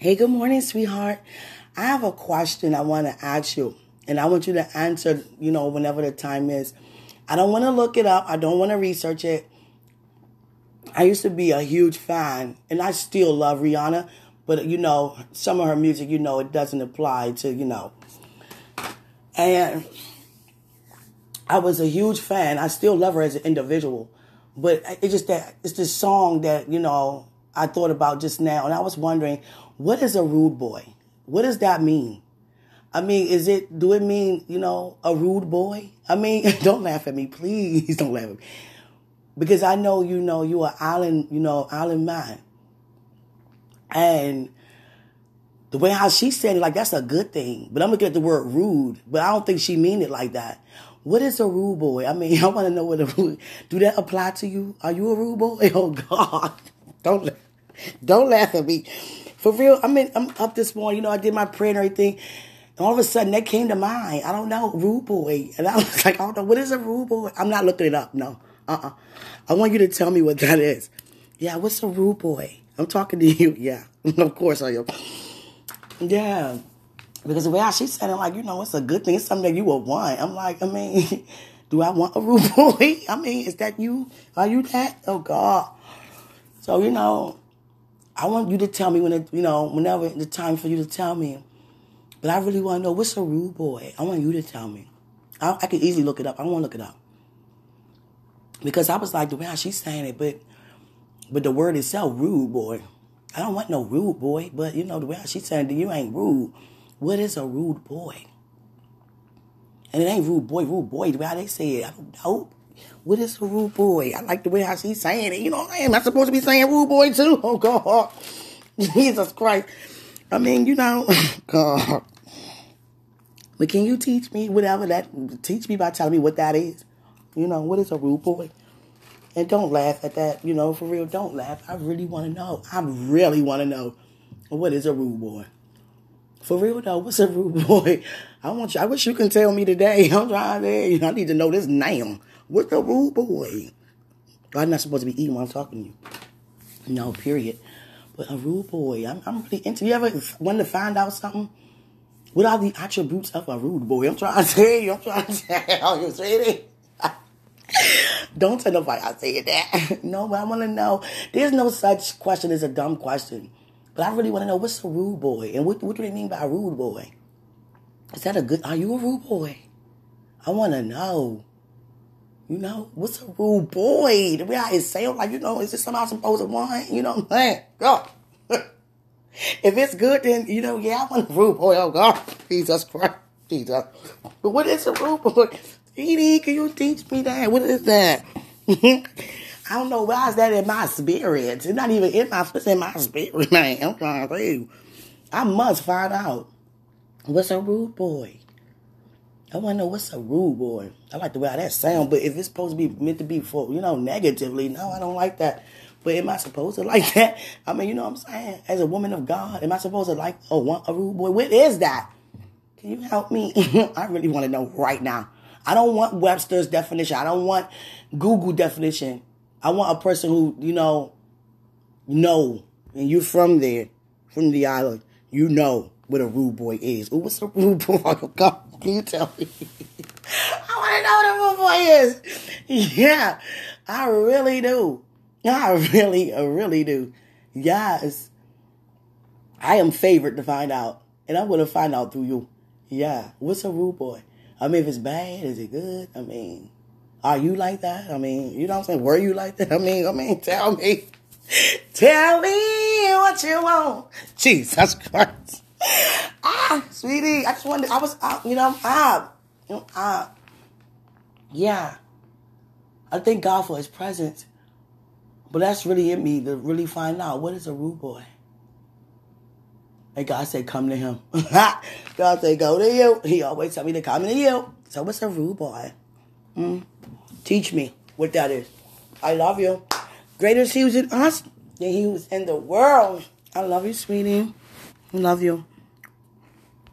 Hey, good morning, sweetheart. I have a question I want to ask you, and I want you to answer, you know, whenever the time is. I don't want to look it up, I don't want to research it. I used to be a huge fan, and I still love Rihanna, but you know, some of her music, you know, it doesn't apply to, you know. And I was a huge fan. I still love her as an individual, but it's just that it's this song that you know I thought about just now, and I was wondering, what is a rude boy? What does that mean? I mean, is it, do it mean, you know, a rude boy? I mean, don't laugh at me, please don't laugh at me. Because I know, you know, you are island, you know, island man. And the way how she said it, like, that's a good thing. But I'm looking at the word rude, but I don't think she mean it like that. What is a rude boy? I mean, I want to know what a rude, do that apply to you? Are you a rude boy? Oh God. Don't, don't laugh at me. For real, I mean, I'm up this morning, you know, I did my prayer and everything. And all of a sudden that came to mind. I don't know, rude boy. And I was like, I don't know, what is a rude boy? I'm not looking it up, no. Uh-uh. I want you to tell me what that is. Yeah, what's a rude boy? I'm talking to you. Yeah, of course I am. Yeah. Because the way she said it, like, you know, it's a good thing. It's something that you would want. I'm like, I mean, do I want a rude boy? I mean, is that you? Are you that? Oh, God. So, you know, I want you to tell me when it, you know, whenever the time for you to tell me. But I really want to know what's a rude boy. I want you to tell me. I, I could easily look it up. I want to look it up because I was like the way how she's saying it, but but the word itself, rude boy. I don't want no rude boy, but you know the way how she's saying it, you ain't rude. What is a rude boy? And it ain't rude boy, rude boy. The way how they say it, I don't know. What is a rude boy? I like the way how she's saying it. You know, I am not supposed to be saying rude boy too. Oh God, Jesus Christ. I mean, you know, God. But can you teach me whatever that? Teach me by telling me what that is. You know, what is a rude boy? And don't laugh at that. You know, for real, don't laugh. I really want to know. I really want to know what is a rude boy. For real though, what's a rude boy? I want you. I wish you can tell me today. I'm trying to. I need to know this now. What's a rude boy? I'm not supposed to be eating while I'm talking to you. No, period. But a rude boy, I'm, I'm really into. You ever want to find out something? What are the attributes of a rude boy? I'm trying to tell you. I'm trying to tell you, sweetie. Don't tell nobody I said that. no, but I want to know. There's no such question as a dumb question. But I really want to know what's a rude boy? And what, what do they mean by a rude boy? Is that a good, are you a rude boy? I want to know. You know, what's a rude boy? The way I sound like, you know, is this something I'm supposed to want? You know what I'm saying? Go. if it's good, then, you know, yeah, I want a rude boy. Oh, God. Jesus Christ. Jesus. But what is a rude boy? Edie, can you teach me that? What is that? I don't know why is that in my spirit. It's not even in my it's in my spirit, man. I'm trying to tell you. I must find out. What's a rude boy? I want to know what's a rude boy. I like the way how that sound, but if it's supposed to be meant to be for, you know, negatively, no, I don't like that. But am I supposed to like that? I mean, you know what I'm saying? As a woman of God, am I supposed to like oh, want a rude boy? What is that? Can you help me? I really want to know right now. I don't want Webster's definition. I don't want Google definition. I want a person who, you know, know, and you're from there, from the island, you know what a rude boy is. Ooh, what's a rude boy? Oh, God, can you tell me? I want to know what a rude boy is. Yeah, I really do. I really, I really do. Yes. I am favored to find out. And I'm going to find out through you. Yeah. What's a rude boy? I mean, if it's bad, is it good? I mean, are you like that? I mean, you know what I'm saying? Were you like that? I mean, I mean, tell me. Tell me what you want. Jesus Christ. Ah, sweetie, I just wanted, I was you know, know, ah. Yeah. I thank God for his presence. But that's really in me to really find out what is a rude boy. And God said, come to him. God said, go to you. He always tell me to come to you. So what's a rude boy? Mm. Teach me what that is. I love you. Greater he who's in us than he who's in the world. I love you, sweetie. Love you.